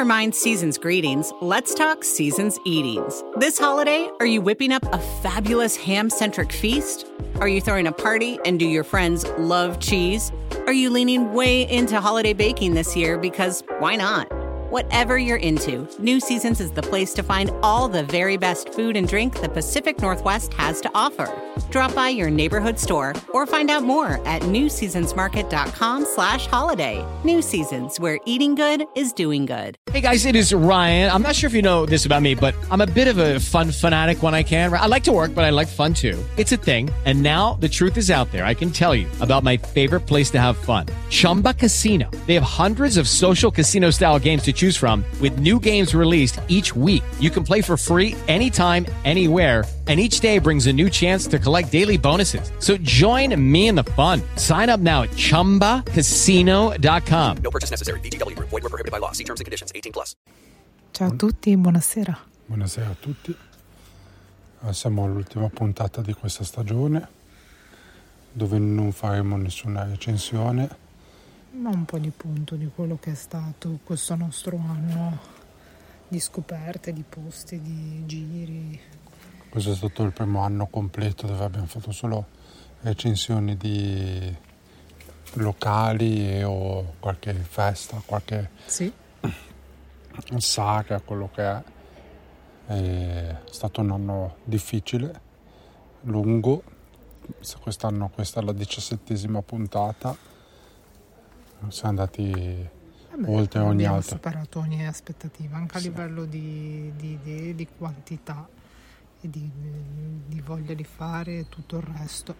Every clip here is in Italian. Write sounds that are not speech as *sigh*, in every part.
never mind season's greetings, let's talk season's eatings. This holiday, are you whipping up a fabulous ham centric feast? Are you throwing a party and do your friends love cheese? Are you leaning way into holiday baking this year because why not? Whatever you're into, New Seasons is the place to find all the very best food and drink the Pacific Northwest has to offer. Drop by your neighborhood store or find out more at newseasonsmarket.com slash holiday. New Seasons, where eating good is doing good. Hey guys, it is Ryan. I'm not sure if you know this about me, but I'm a bit of a fun fanatic when I can. I like to work, but I like fun too. It's a thing. And now the truth is out there. I can tell you about my favorite place to have fun. Chumba Casino. They have hundreds of social casino style games to choose from with new games released each week. You can play for free anytime, anywhere and each day brings a new chance to collect daily bonuses. So join me in the fun. Sign up now at ChumbaCasino.com. No purchase necessary. VGW Group. Void were prohibited by law. See terms and conditions. 18 plus. Ciao a tutti, buonasera. Buonasera a tutti. Eh, Siamo all'ultima puntata di questa stagione dove non faremo nessuna recensione. Ma un po' di punto di quello che è stato questo nostro anno di scoperte, di posti, di giri. Questo è stato il primo anno completo dove abbiamo fatto solo recensioni di locali e- o qualche festa, qualche Sì, saga, quello che è. È stato un anno difficile, lungo. Quest'anno questa è la diciassettesima puntata. Siamo andati vabbè, oltre ogni abbiamo altra. superato ogni aspettativa, anche a Sì. livello di, di idee, di quantità e di, di voglia di fare e tutto il resto.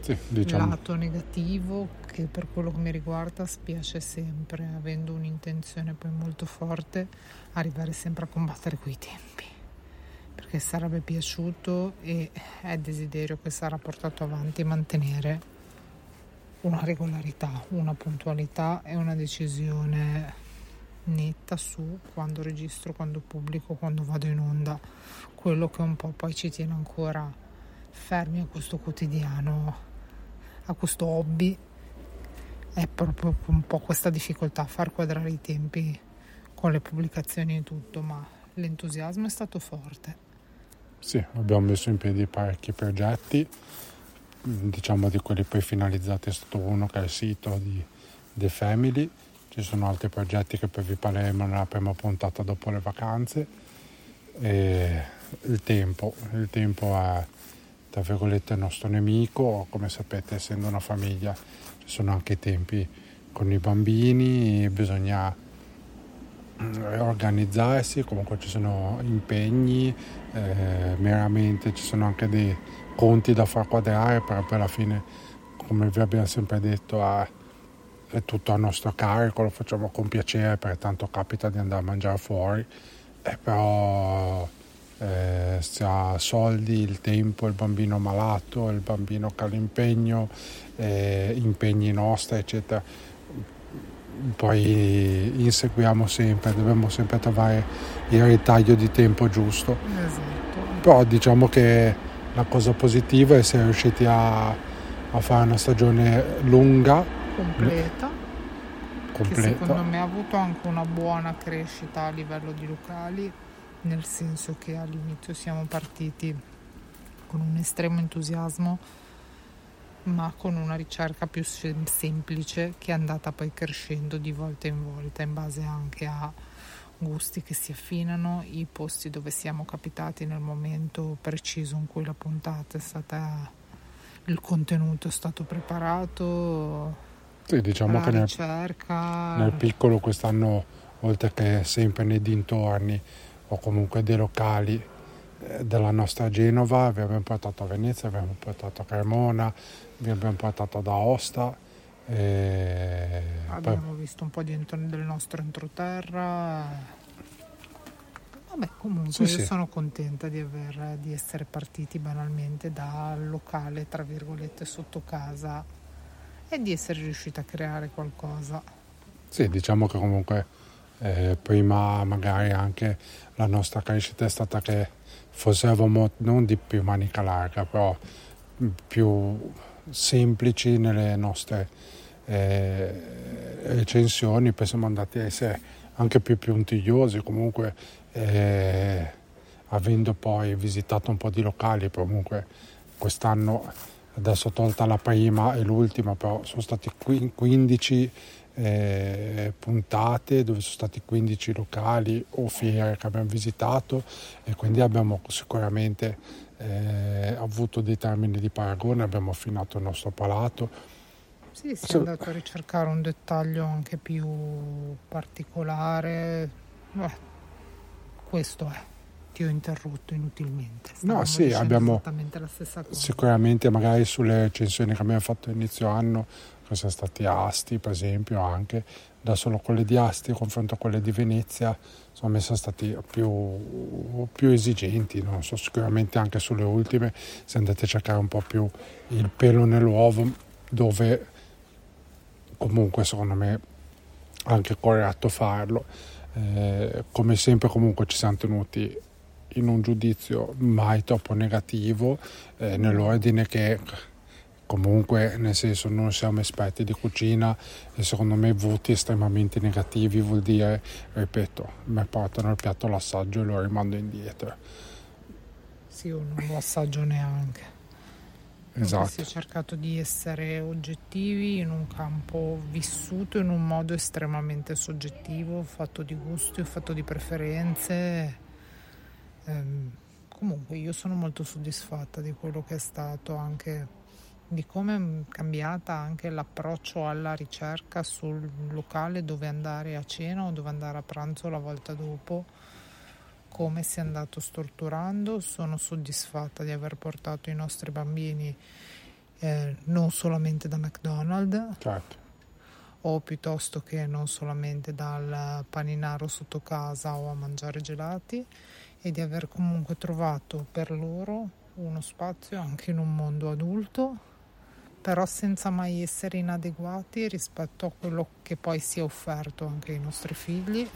Sì, diciamo. lato negativo che per quello che mi riguarda spiace sempre, avendo un'intenzione poi molto forte, arrivare sempre a combattere quei tempi. Perché sarebbe piaciuto e è desiderio che sarà portato avanti mantenere una regolarità, una puntualità e una decisione netta su quando registro, quando pubblico, quando vado in onda, quello che un po' poi ci tiene ancora fermi a questo quotidiano, a questo hobby, è proprio un po' questa difficoltà a far quadrare i tempi con le pubblicazioni e tutto, ma l'entusiasmo è stato forte. Sì, abbiamo messo in piedi parecchi progetti, diciamo di quelli poi finalizzati è stato uno che è il sito di The Family, ci sono altri progetti che poi vi parleremo nella prima puntata dopo le vacanze. E il tempo, il tempo è tra virgolette il nostro nemico, come sapete essendo una famiglia ci sono anche i tempi con i bambini, bisogna organizzarsi, comunque ci sono impegni, eh, meramente ci sono anche dei conti da far quadrare, però poi alla fine, come vi abbiamo sempre detto, è, è tutto a nostro carico, lo facciamo con piacere perché tanto capita di andare a mangiare fuori, e però eh, si ha soldi, il tempo, il bambino malato, il bambino che ha l'impegno, eh, impegni nostri, eccetera poi inseguiamo sempre, dobbiamo sempre trovare il ritaglio di tempo giusto. Esatto. Però diciamo che la cosa positiva è essere riusciti a, a fare una stagione lunga, Completa, che secondo completa. me ha avuto anche una buona crescita a livello di locali, nel senso che all'inizio siamo partiti con un estremo entusiasmo, ma con una ricerca più sem- semplice che è andata poi crescendo di volta in volta in base anche a gusti che si affinano, i posti dove siamo capitati nel momento preciso in cui la puntata è stata il contenuto è stato preparato, Sì, diciamo la che nel, ricerca. nel piccolo quest'anno, oltre che sempre nei dintorni o comunque dei locali della nostra Genova, vi abbiamo portato a Venezia, vi abbiamo portato a Cremona, vi abbiamo portato ad Aosta. E poi Abbiamo visto un po' di del nostro entroterra. Vabbè, comunque Sì, io sì. sono contenta di, aver, di essere partiti banalmente dal locale, tra virgolette, sotto casa e di essere riuscita a creare qualcosa. Sì, diciamo che comunque eh, prima magari anche la nostra crescita è stata che forse avevamo non di più manica larga, però più semplici nelle nostre eh, recensioni, poi siamo andati a essere anche più puntigliosi, comunque eh, avendo poi visitato un po' di locali, comunque quest'anno adesso tolta la prima e l'ultima, però sono stati 15 eh, puntate dove sono stati 15 locali o fiere che abbiamo visitato e quindi abbiamo sicuramente eh, avuto dei termini di paragone, abbiamo affinato il nostro palato. Sì, si è andato a ricercare un dettaglio anche più particolare. Beh, questo è ti ho interrotto inutilmente. Stavamo no, sì, abbiamo sicuramente magari sulle recensioni che abbiamo fatto inizio anno, sono stati Asti per esempio anche, da solo quelle di Asti confronto a quelle di Venezia, insomma sono stati più, più esigenti, non so, sicuramente anche sulle ultime se andate a cercare un po' più il pelo nell'uovo dove comunque secondo me anche corretto farlo. Eh, come sempre comunque ci siamo tenuti in un giudizio mai troppo negativo, eh, nell'ordine che comunque nel senso non siamo esperti di cucina e secondo me voti estremamente negativi vuol dire, ripeto, mi portano il piatto all'assaggio e lo rimando indietro. Sì, io non lo assaggio neanche. Esatto. Si è cercato di essere oggettivi in un campo vissuto in un modo estremamente soggettivo, fatto di gusti, fatto di preferenze ehm, comunque io sono molto soddisfatta di quello che è stato anche di come è cambiata anche l'approccio alla ricerca sul locale dove andare a cena o dove andare a pranzo la volta dopo come si è andato strutturando sono soddisfatta di aver portato i nostri bambini eh, non solamente da McDonald's certo. o piuttosto che non solamente dal paninaro sotto casa o a mangiare gelati e di aver comunque trovato per loro uno spazio anche in un mondo adulto, però senza mai essere inadeguati rispetto a quello che poi si è offerto anche ai nostri figli.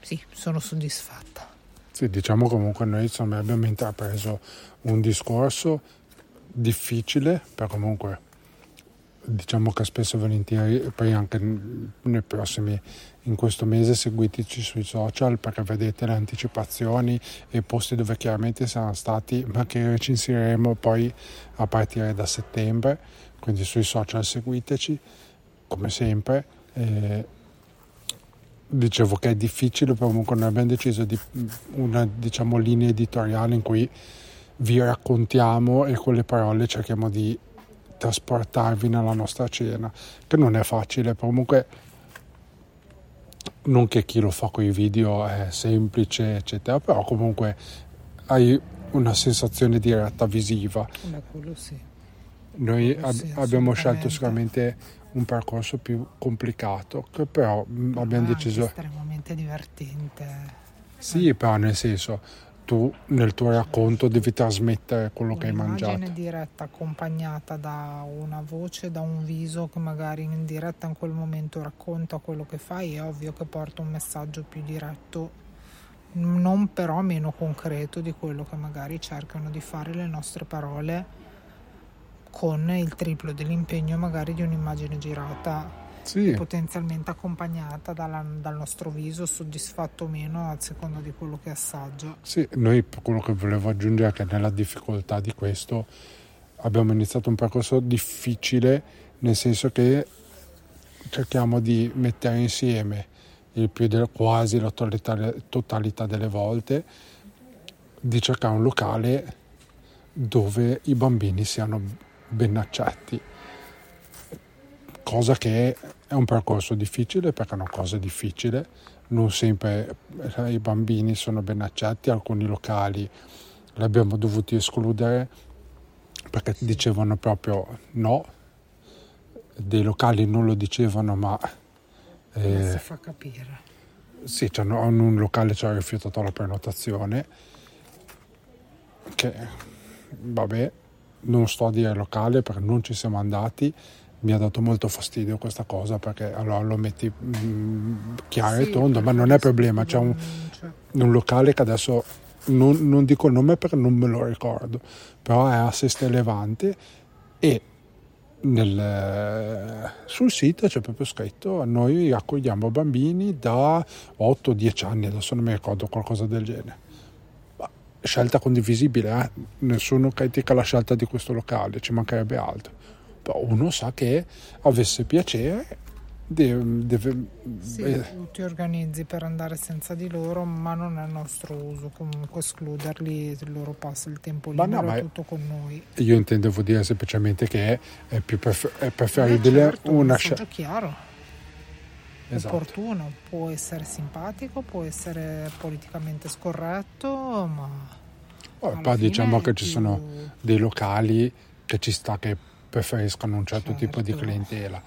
Sì, sono soddisfatta. Sì, diciamo comunque noi insomma, abbiamo intrapreso un discorso difficile, però comunque diciamo che spesso e volentieri poi anche nei prossimi in questo mese seguiteci sui social perché vedete le anticipazioni e posti dove chiaramente saranno stati ma che recensiremo poi a partire da settembre. Quindi sui social seguiteci come sempre. Eh, dicevo che è difficile però comunque noi abbiamo deciso di una diciamo linea editoriale in cui vi raccontiamo e con le parole cerchiamo di trasportarvi nella nostra cena, che non è facile, comunque non che chi lo fa con i video è semplice, eccetera, però comunque hai una sensazione diretta visiva. Beh, quello sì. Noi quello sì, abbiamo scelto sicuramente un percorso più complicato, che però abbiamo deciso... estremamente divertente. Sì, però nel senso, tu nel tuo racconto devi trasmettere quello che hai mangiato. Un'immagine diretta accompagnata da una voce, da un viso che magari in diretta in quel momento racconta quello che fai, è ovvio che porta un messaggio più diretto, non però meno concreto di quello che magari cercano di fare le nostre parole con il triplo dell'impegno magari di un'immagine girata sì. potenzialmente accompagnata dalla, dal nostro viso, soddisfatto o meno a seconda di quello che assaggia. Sì, noi quello che volevo aggiungere è che nella difficoltà di questo abbiamo iniziato un percorso difficile, nel senso che cerchiamo di mettere insieme il più del, quasi la totalità delle volte di cercare un locale dove i bambini siano ben accetti cosa che è un percorso difficile perché è una cosa difficile, non sempre i bambini sono ben accetti, alcuni locali li abbiamo dovuti escludere perché dicevano proprio no, dei locali non lo dicevano ma... Eh, si fa capire. Sì, cioè, un locale ci ha rifiutato la prenotazione che vabbè non sto a dire locale perché non ci siamo andati mi ha dato molto fastidio questa cosa perché allora lo metti mm, chiaro sì, e tondo, ma non è problema, c'è un, un locale che adesso non, non, dico il nome perché non me lo ricordo, però è a Seste Levante e nel- sul sito c'è proprio scritto noi accogliamo bambini da 8-10 anni, adesso non mi ricordo qualcosa del genere. Scelta condivisibile, eh? nessuno critica la scelta di questo locale, ci mancherebbe altro. Uno sa che avesse piacere deve, deve- Sì, eh, ti organizzi per andare senza di loro, ma non è nostro uso comunque escluderli, loro passano il tempo Ma no, libero ma è- tutto con noi. io intendevo dire semplicemente che è, più prefer- è preferibile Eh, certo, una un scelta. chiaro, Esatto. opportuno, può essere simpatico, può essere politicamente scorretto, ma alla poi diciamo che ci più- sono dei locali che ci sta che preferiscono un certo tipo di Certo. clientela.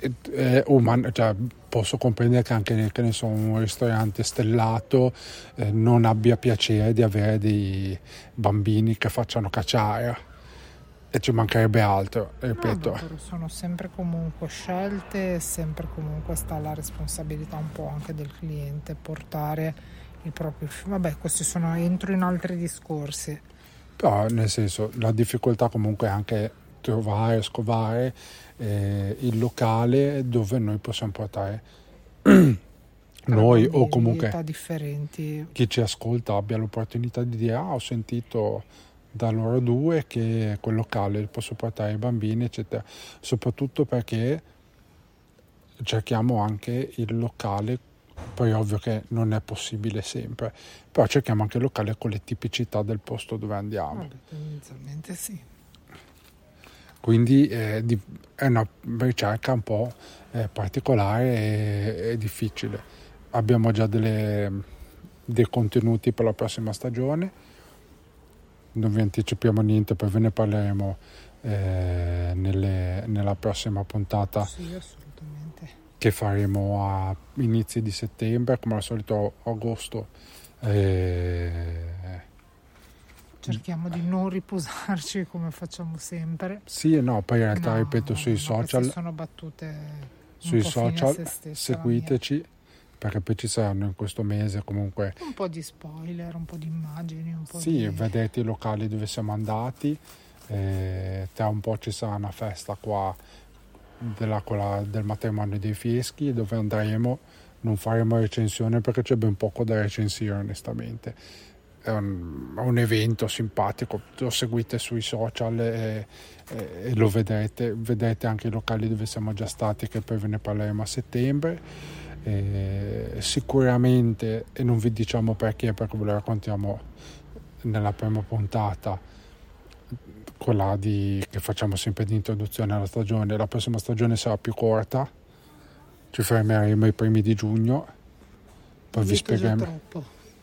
E- è umano- cioè, posso comprendere che anche che ne so, un ristorante stellato eh, non abbia piacere di avere dei bambini che facciano cacciare e ci mancherebbe altro, ripeto. Vabbè, però sono sempre comunque scelte, sempre comunque sta la responsabilità un po' anche del cliente portare il proprio Vabbè, questi sono entro in altri discorsi. Però nel senso la difficoltà comunque è anche trovare, scovare eh, il locale dove noi possiamo portare *clears throat* noi o comunque differenti. chi ci ascolta abbia l'opportunità di dire ah ho sentito da loro due che quel locale posso portare i bambini eccetera soprattutto perché cerchiamo anche il locale poi ovvio che non è possibile sempre però cerchiamo anche il locale con le tipicità del posto dove andiamo Vabbè, tendenzialmente sì. Quindi eh, di- è una ricerca un po' eh, particolare e, e difficile. Abbiamo già delle- dei contenuti per la prossima stagione, non vi anticipiamo niente, poi ve ne parleremo eh, nelle- nella prossima puntata Sì, che faremo a inizi di settembre, come al solito agosto. eh, Cerchiamo di non riposarci come facciamo sempre. sì e no, poi in realtà No, ripeto sui social sono battute sui social se seguiteci perché poi ci saranno in questo mese comunque Un po' di spoiler, un po' di immagini, un po' sì di... vedete i locali dove siamo andati eh, tra un po' ci sarà una festa qua della, quella del matrimonio dei fieschi dove andremo non faremo recensione perché c'è ben poco da recensire onestamente è un, è un evento simpatico lo seguite sui social e, e- e lo vedrete vedrete anche i locali dove siamo già stati che poi ve ne parleremo a settembre. Eh, sicuramente e non vi diciamo perché perché ve lo raccontiamo nella prima puntata quella di, che facciamo sempre di introduzione alla stagione. La prossima stagione sarà più corta ci fermeremo ai primi di giugno poi vi spiegheremo.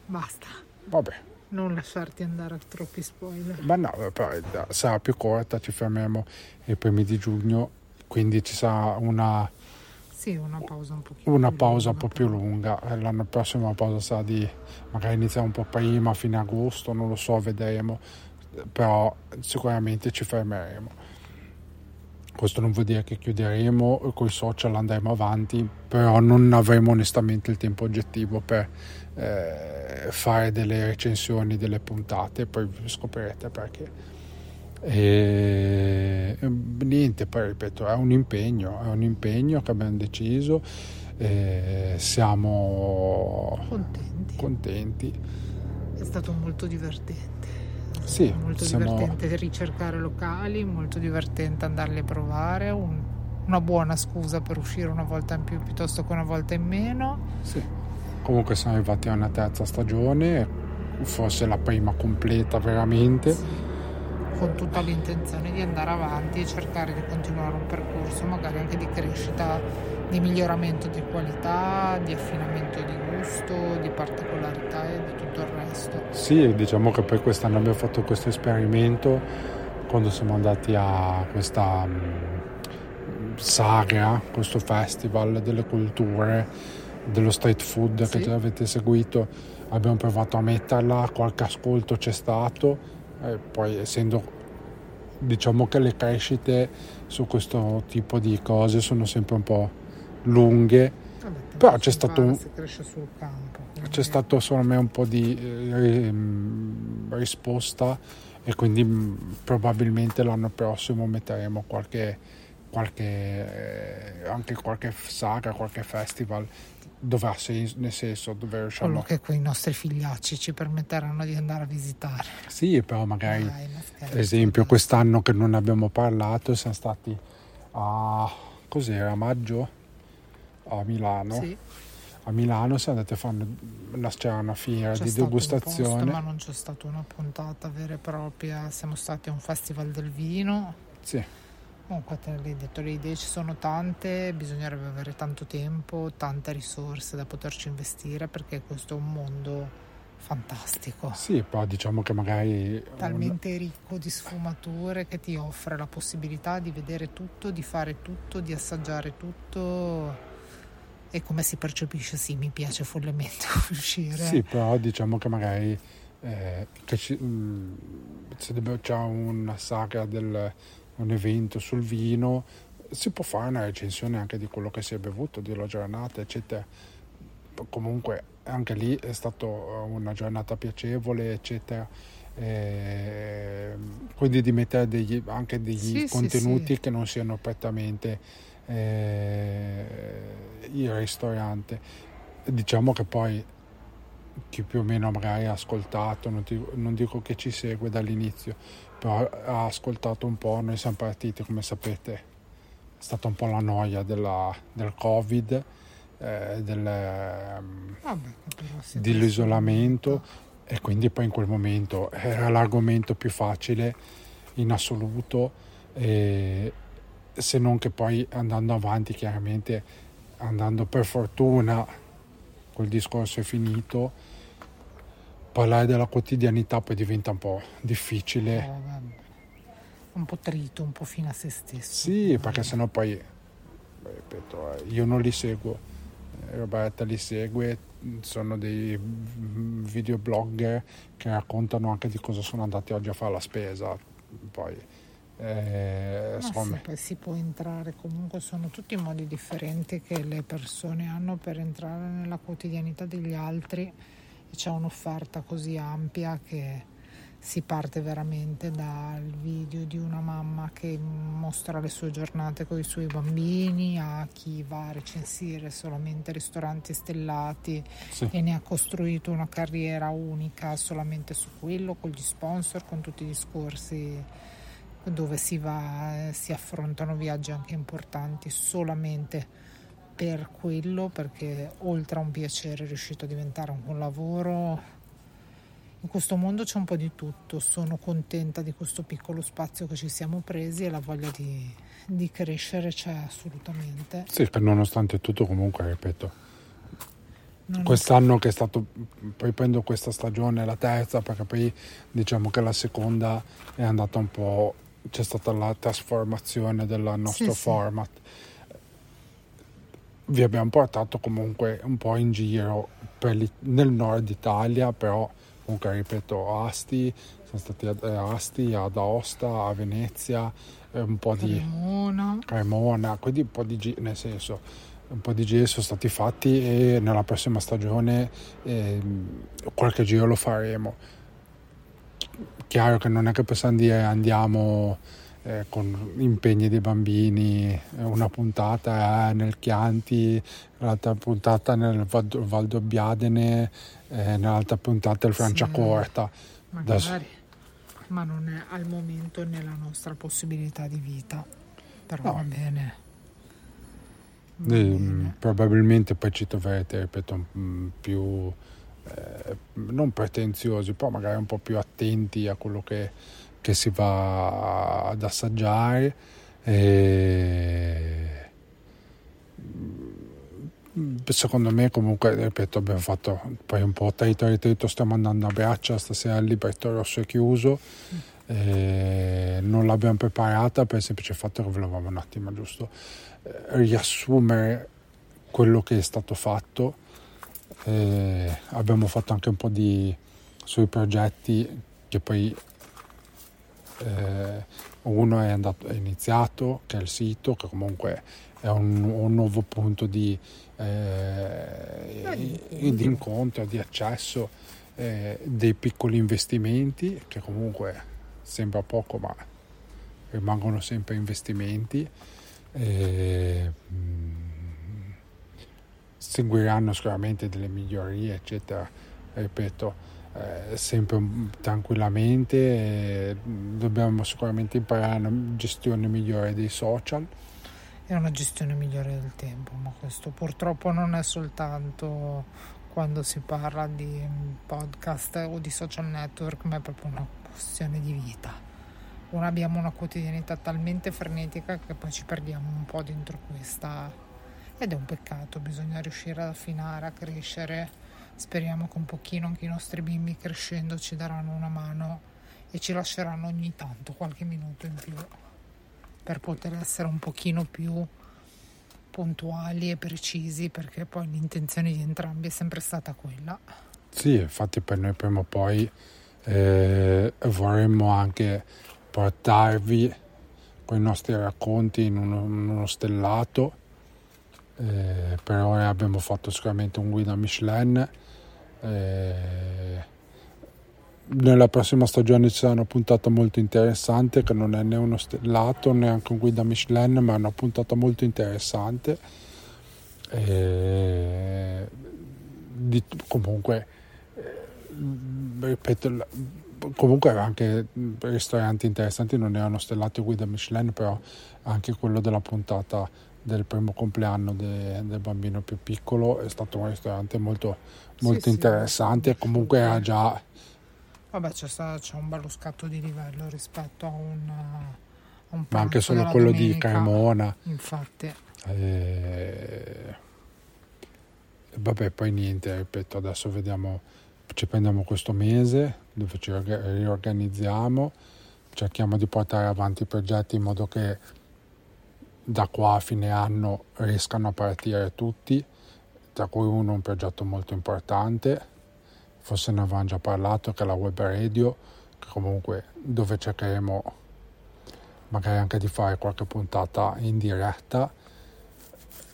Basta, vabbè non lasciarti andare a troppi spoiler. ma no però eh, sarà più corta ci fermeremo ai primi di giugno quindi ci sarà una, Sì, una pausa un una più pausa un lunga, po' più lunga. Eh, l'anno prossimo la pausa sarà di magari iniziare un po' prima fine agosto non lo so vedremo. Però sicuramente ci fermeremo questo non vuol dire che chiuderemo con i social andremo avanti però non avremo onestamente il tempo oggettivo per eh, fare delle recensioni delle puntate poi scoprirete perché e niente poi ripeto è un impegno è un impegno che abbiamo deciso e siamo Contenti. contenti È stato molto divertente. Sì, molto siamo- divertente ricercare locali, molto divertente andarli a provare, un- una buona scusa per uscire una volta in più piuttosto che una volta in meno. Sì. Comunque siamo arrivati a una terza stagione, forse la prima completa veramente. con tutta l'intenzione di andare avanti e cercare di continuare un percorso magari anche di crescita, di miglioramento di qualità, di affinamento di gusto, di particolarità e di tutto il resto. Sì, diciamo che per quest'anno abbiamo fatto questo esperimento quando siamo andati a questa mm, sagra, questo festival delle culture, dello street food che Sì. già avete seguito. Abbiamo provato a metterla, qualche ascolto c'è stato, e poi essendo diciamo che le crescite su questo tipo di cose sono sempre un po' lunghe Vabbè, Però c'è stato un- campo. c'è stato secondo me un po' di eh, mm, risposta e quindi mh, probabilmente l'anno prossimo metteremo qualche, qualche eh, anche qualche saga, qualche festival dove ha senso, nel senso dove riusciamo Quello che quei nostri figliacci ci permetteranno di andare a visitare. Sì, però magari, Dai, ad esempio, quest'anno che non abbiamo parlato, siamo stati a, cos'era, a maggio? A Milano. Sì, A Milano siamo andati a fare una, c'era una fiera c'è di un degustazione. posto, ma non c'è stata una puntata vera e propria. Siamo stati a un festival del vino. Sì, Comunque te l'hai detto, le idee ci sono tante, bisognerebbe avere tanto tempo, tante risorse da poterci investire perché questo è un mondo fantastico, sì, però diciamo che magari un- talmente ricco di sfumature che ti offre la possibilità di vedere tutto, di fare tutto, di assaggiare tutto e come si percepisce, sì, mi piace follemente *laughs* uscire. Sì, però diciamo che magari eh, che ci- mh, se deve- c'è una saga del un evento sul vino, si può fare una recensione anche di quello che si è bevuto, della giornata, eccetera. Comunque anche lì è stata una giornata piacevole, eccetera. Eh, quindi di mettere degli- anche degli Sì, sì, contenuti sì. che non siano prettamente eh, il ristorante. Diciamo che poi chi più o meno magari ha ascoltato, non, ti- non dico che ci segue dall'inizio, però ha ascoltato un po', noi siamo partiti come sapete, è stata un po' la noia della- del covid, eh, del, si dell'isolamento e quindi poi in quel momento era l'argomento più facile in assoluto, e se non che poi andando avanti chiaramente, andando per fortuna, quel discorso è finito, parlare della quotidianità poi diventa un po' difficile. Eh, un po' trito, un po' fine a se stesso. Sì, perché sennò poi, ripeto, eh, io non li seguo, eh, Roberta li segue, sono dei videoblogger che raccontano anche di cosa sono andati oggi a fare la spesa, poi eh, poi si può entrare, comunque sono tutti modi differenti che le persone hanno per entrare nella quotidianità degli altri e c'è un'offerta così ampia che si parte veramente dal video di una mamma che mostra le sue giornate con i suoi bambini a chi va a recensire solamente ristoranti stellati sì. e ne ha costruito una carriera unica solamente su quello, con gli sponsor, con tutti i discorsi dove si va, si affrontano viaggi anche importanti solamente per quello, perché oltre a un piacere è riuscito a diventare un lavoro. In questo mondo c'è un po' di tutto, sono contenta di questo piccolo spazio che ci siamo presi e la voglia di, di crescere c'è assolutamente. Sì, nonostante tutto comunque, ripeto, Non quest'anno che è stato, poi prendo questa stagione, la terza, perché poi diciamo che la seconda è andata un po', c'è stata la trasformazione del nostro Sì, sì. format. Vi abbiamo portato comunque un po' in giro l'I- nel nord Italia, però comunque ripeto, Asti, siamo stati ad a Asti, ad Aosta, a Venezia, eh, un po' di... Cremona. Cremona, quindi un po' di gi- nel senso un po' di giri sono stati fatti e nella prossima stagione ehm, qualche giro lo faremo. Chiaro che non è che possiamo dire andiamo eh, con impegni dei bambini, eh, una puntata è nel Chianti, l'altra puntata nel Val- Valdobbiadene, eh, nell'altra puntata il Franciacorta. Adesso- Magari, ma non è al momento nella nostra possibilità di vita. Però No. va bene. Va Eh, bene. probabilmente poi ci troverete, ripeto, mm, più eh, non pretenziosi, però magari un po' più attenti a quello che, che si va ad assaggiare. E... mm, Secondo me comunque, ripeto, abbiamo fatto poi un po' trito, stiamo andando a braccia, stasera il Liberto Rosso è chiuso, eh, non l'abbiamo preparata per il semplice fatto che volevamo un attimo giusto eh, riassumere quello che è stato fatto. Eh, abbiamo fatto anche un po' di sui progetti che poi eh, uno è, andato, è iniziato, che è il sito, che comunque è un, un nuovo punto di, eh, di incontro, di accesso, eh, dei piccoli investimenti che comunque sembra poco ma rimangono sempre investimenti. E, mm, seguiranno sicuramente delle migliorie eccetera ripeto eh, sempre tranquillamente eh, dobbiamo sicuramente imparare una gestione migliore dei social. È una gestione migliore del tempo ma questo purtroppo non è soltanto quando si parla di podcast o di social network ma è proprio una questione di vita. Abbiamo una quotidianità talmente frenetica che poi ci perdiamo un po' dentro questa ed è un peccato bisogna riuscire ad affinare a crescere Speriamo che un pochino anche i nostri bimbi crescendo ci daranno una mano e ci lasceranno ogni tanto qualche minuto in più per poter essere un pochino più puntuali e precisi perché poi l'intenzione di entrambi è sempre stata quella. Sì, infatti per noi prima o poi eh, vorremmo anche portarvi con i nostri racconti in uno, in uno stellato. Eh, per ora abbiamo fatto sicuramente un guida Michelin eh, nella prossima stagione ci sarà una puntata molto interessante che non è né uno stellato neanche un guida Michelin ma è una puntata molto interessante. Eh, di, comunque eh, ripeto comunque anche ristoranti interessanti non erano stellati guida Michelin però anche quello della puntata del primo compleanno de, del bambino più piccolo è stato un ristorante molto, molto sì, interessante sì, comunque era già vabbè c'è, stato, c'è, un bello scatto di livello rispetto a un, a un ma anche solo quello domenica. di Cremona. Infatti. E... vabbè poi niente ripeto adesso vediamo ci prendiamo questo mese dove ci riorganizziamo cerchiamo di portare avanti i progetti in modo che da qua a fine anno riescano a partire tutti, tra cui uno un progetto molto importante, forse ne avevamo già parlato, che è la web radio, che comunque dove cercheremo magari anche di fare qualche puntata in diretta,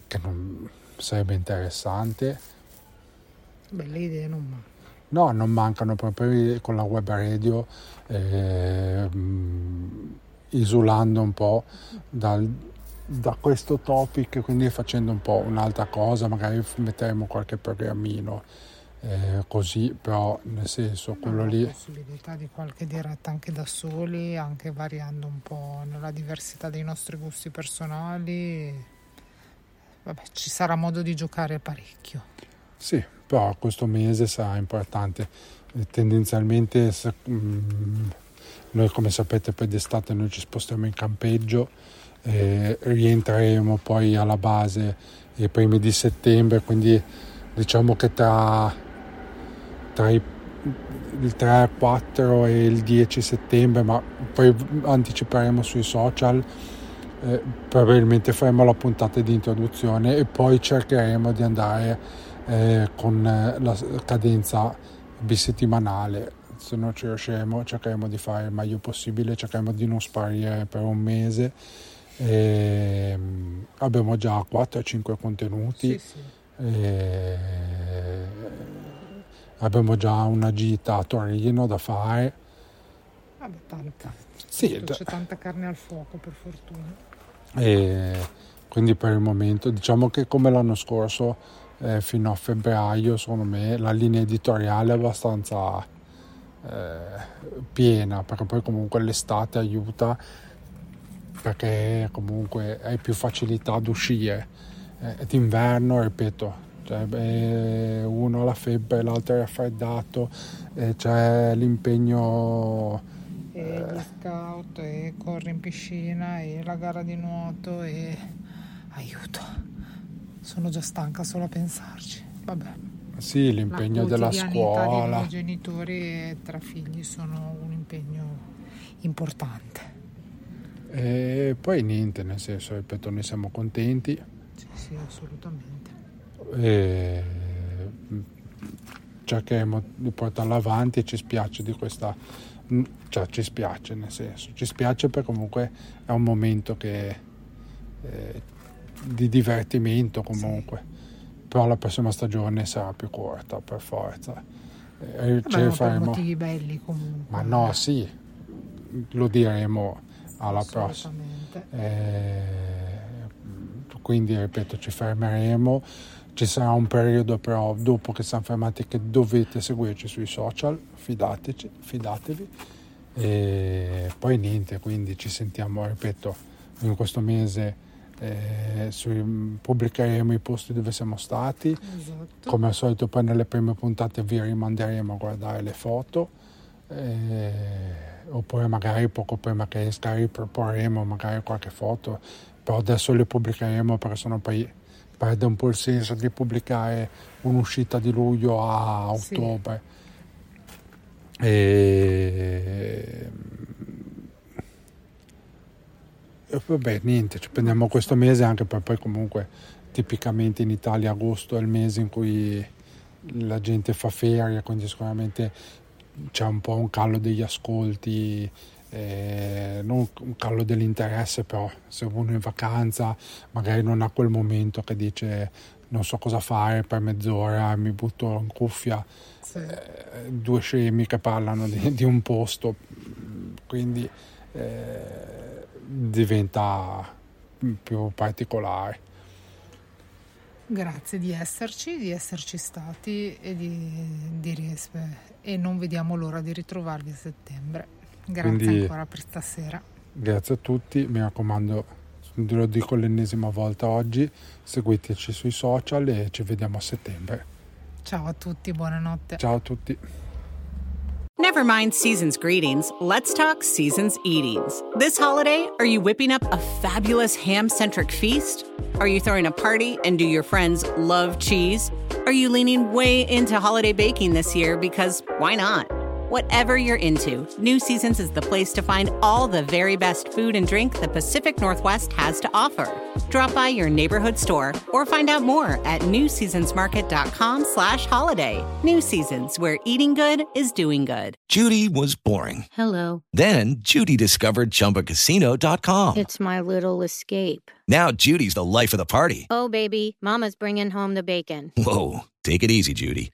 che non, sarebbe interessante. Belle idee, non mancano. No, non mancano proprio con la web radio, eh, isolando un po' dal, da questo topic, quindi facendo un po' un'altra cosa, magari metteremo qualche programmino. Eh, così però nel senso quello lì la possibilità di qualche diretta anche da soli anche variando un po' nella diversità dei nostri gusti personali vabbè ci sarà modo di giocare parecchio sì però questo mese sarà importante tendenzialmente se, mm, noi come sapete poi d'estate noi ci spostiamo in campeggio eh, rientreremo poi alla base i primi di settembre, quindi diciamo che tra, tra i, il 3, 4 e il 10 settembre, ma poi anticiperemo sui social, eh, probabilmente faremo la puntata di introduzione e poi cercheremo di andare eh, con la cadenza bisettimanale. Se non ci riusciremo cercheremo di fare il meglio possibile cercheremo di non sparire per un mese e, ehm, abbiamo già 4-5 contenuti. Sì, sì. E, abbiamo già una gita a Torino da fare. Vabbè, tanta. Sì, c'è tanta carne al fuoco per fortuna. E quindi per il momento diciamo che come l'anno scorso eh, fino a febbraio secondo me la linea editoriale è abbastanza eh, piena perché poi comunque l'estate aiuta perché comunque hai più facilità ad uscire. Eh, d'inverno, ripeto, cioè, beh, uno ha la febbre, l'altro è raffreddato, eh, c'è l'impegno. E gli scout, e corri in piscina, e la gara di nuoto, e aiuto. Sono già stanca solo a pensarci. Vabbè. Sì, l'impegno della scuola. I genitori e tre figli sono un impegno importante. E poi niente, nel senso, ripeto, noi siamo contenti. Sì, sì, assolutamente. E cercheremo di portarla avanti e ci spiace di questa cioè ci spiace nel senso ci spiace perché comunque è un momento che eh, di divertimento comunque sì. però la prossima stagione sarà più corta per forza eh, Vabbè, faremo... per motivi belli comunque ma no sì lo diremo alla prossima. Eh, quindi ripeto, ci fermeremo. Ci sarà un periodo però dopo che siamo fermati che dovete seguirci sui social, fidateci, fidatevi. E poi niente, quindi ci sentiamo, ripeto, in questo mese eh, sui- pubblicheremo i posti dove siamo stati. Esatto. Come al solito poi nelle prime puntate vi rimanderemo a guardare le foto. eh, oppure magari poco prima che esca riproporremo magari qualche foto, però adesso le pubblicheremo perché sennò poi perde un po' il senso di pubblicare un'uscita di luglio a Sì. ottobre. E... e vabbè, niente, ci prendiamo questo mese anche per poi comunque tipicamente in Italia agosto è il mese in cui la gente fa ferie, quindi sicuramente c'è un po' un callo degli ascolti, eh, non un callo dell'interesse, però se uno è in vacanza magari non ha quel momento che dice non so cosa fare per mezz'ora, mi butto in cuffia, Sì. eh, due scemi che parlano di, di un posto, quindi eh, diventa più particolare. Grazie di esserci, di esserci stati e di, di ries- e non vediamo l'ora di ritrovarvi a settembre. Grazie Quindi- ancora per stasera. Grazie a tutti, mi raccomando, lo dico l'ennesima volta oggi, seguiteci sui social e ci vediamo a settembre. Ciao a tutti, buonanotte. Ciao a tutti. Never mind season's greetings, let's talk season's eatings. This holiday, are you whipping up a fabulous ham centric feast? Are you throwing a party and do your friends love cheese? Are you leaning way into holiday baking this year because why not? Whatever you're into, New Seasons is the place to find all the very best food and drink the Pacific Northwest has to offer. Drop by your neighborhood store or find out more at newseasonsmarket.com slash holiday. New Seasons, where eating good is doing good. Judy was boring. Hello. Then Judy discovered ChumbaCasino.com. It's my little escape. Now Judy's the life of the party. Oh, baby, Mama's bringing home the bacon. Whoa, take it easy, Judy.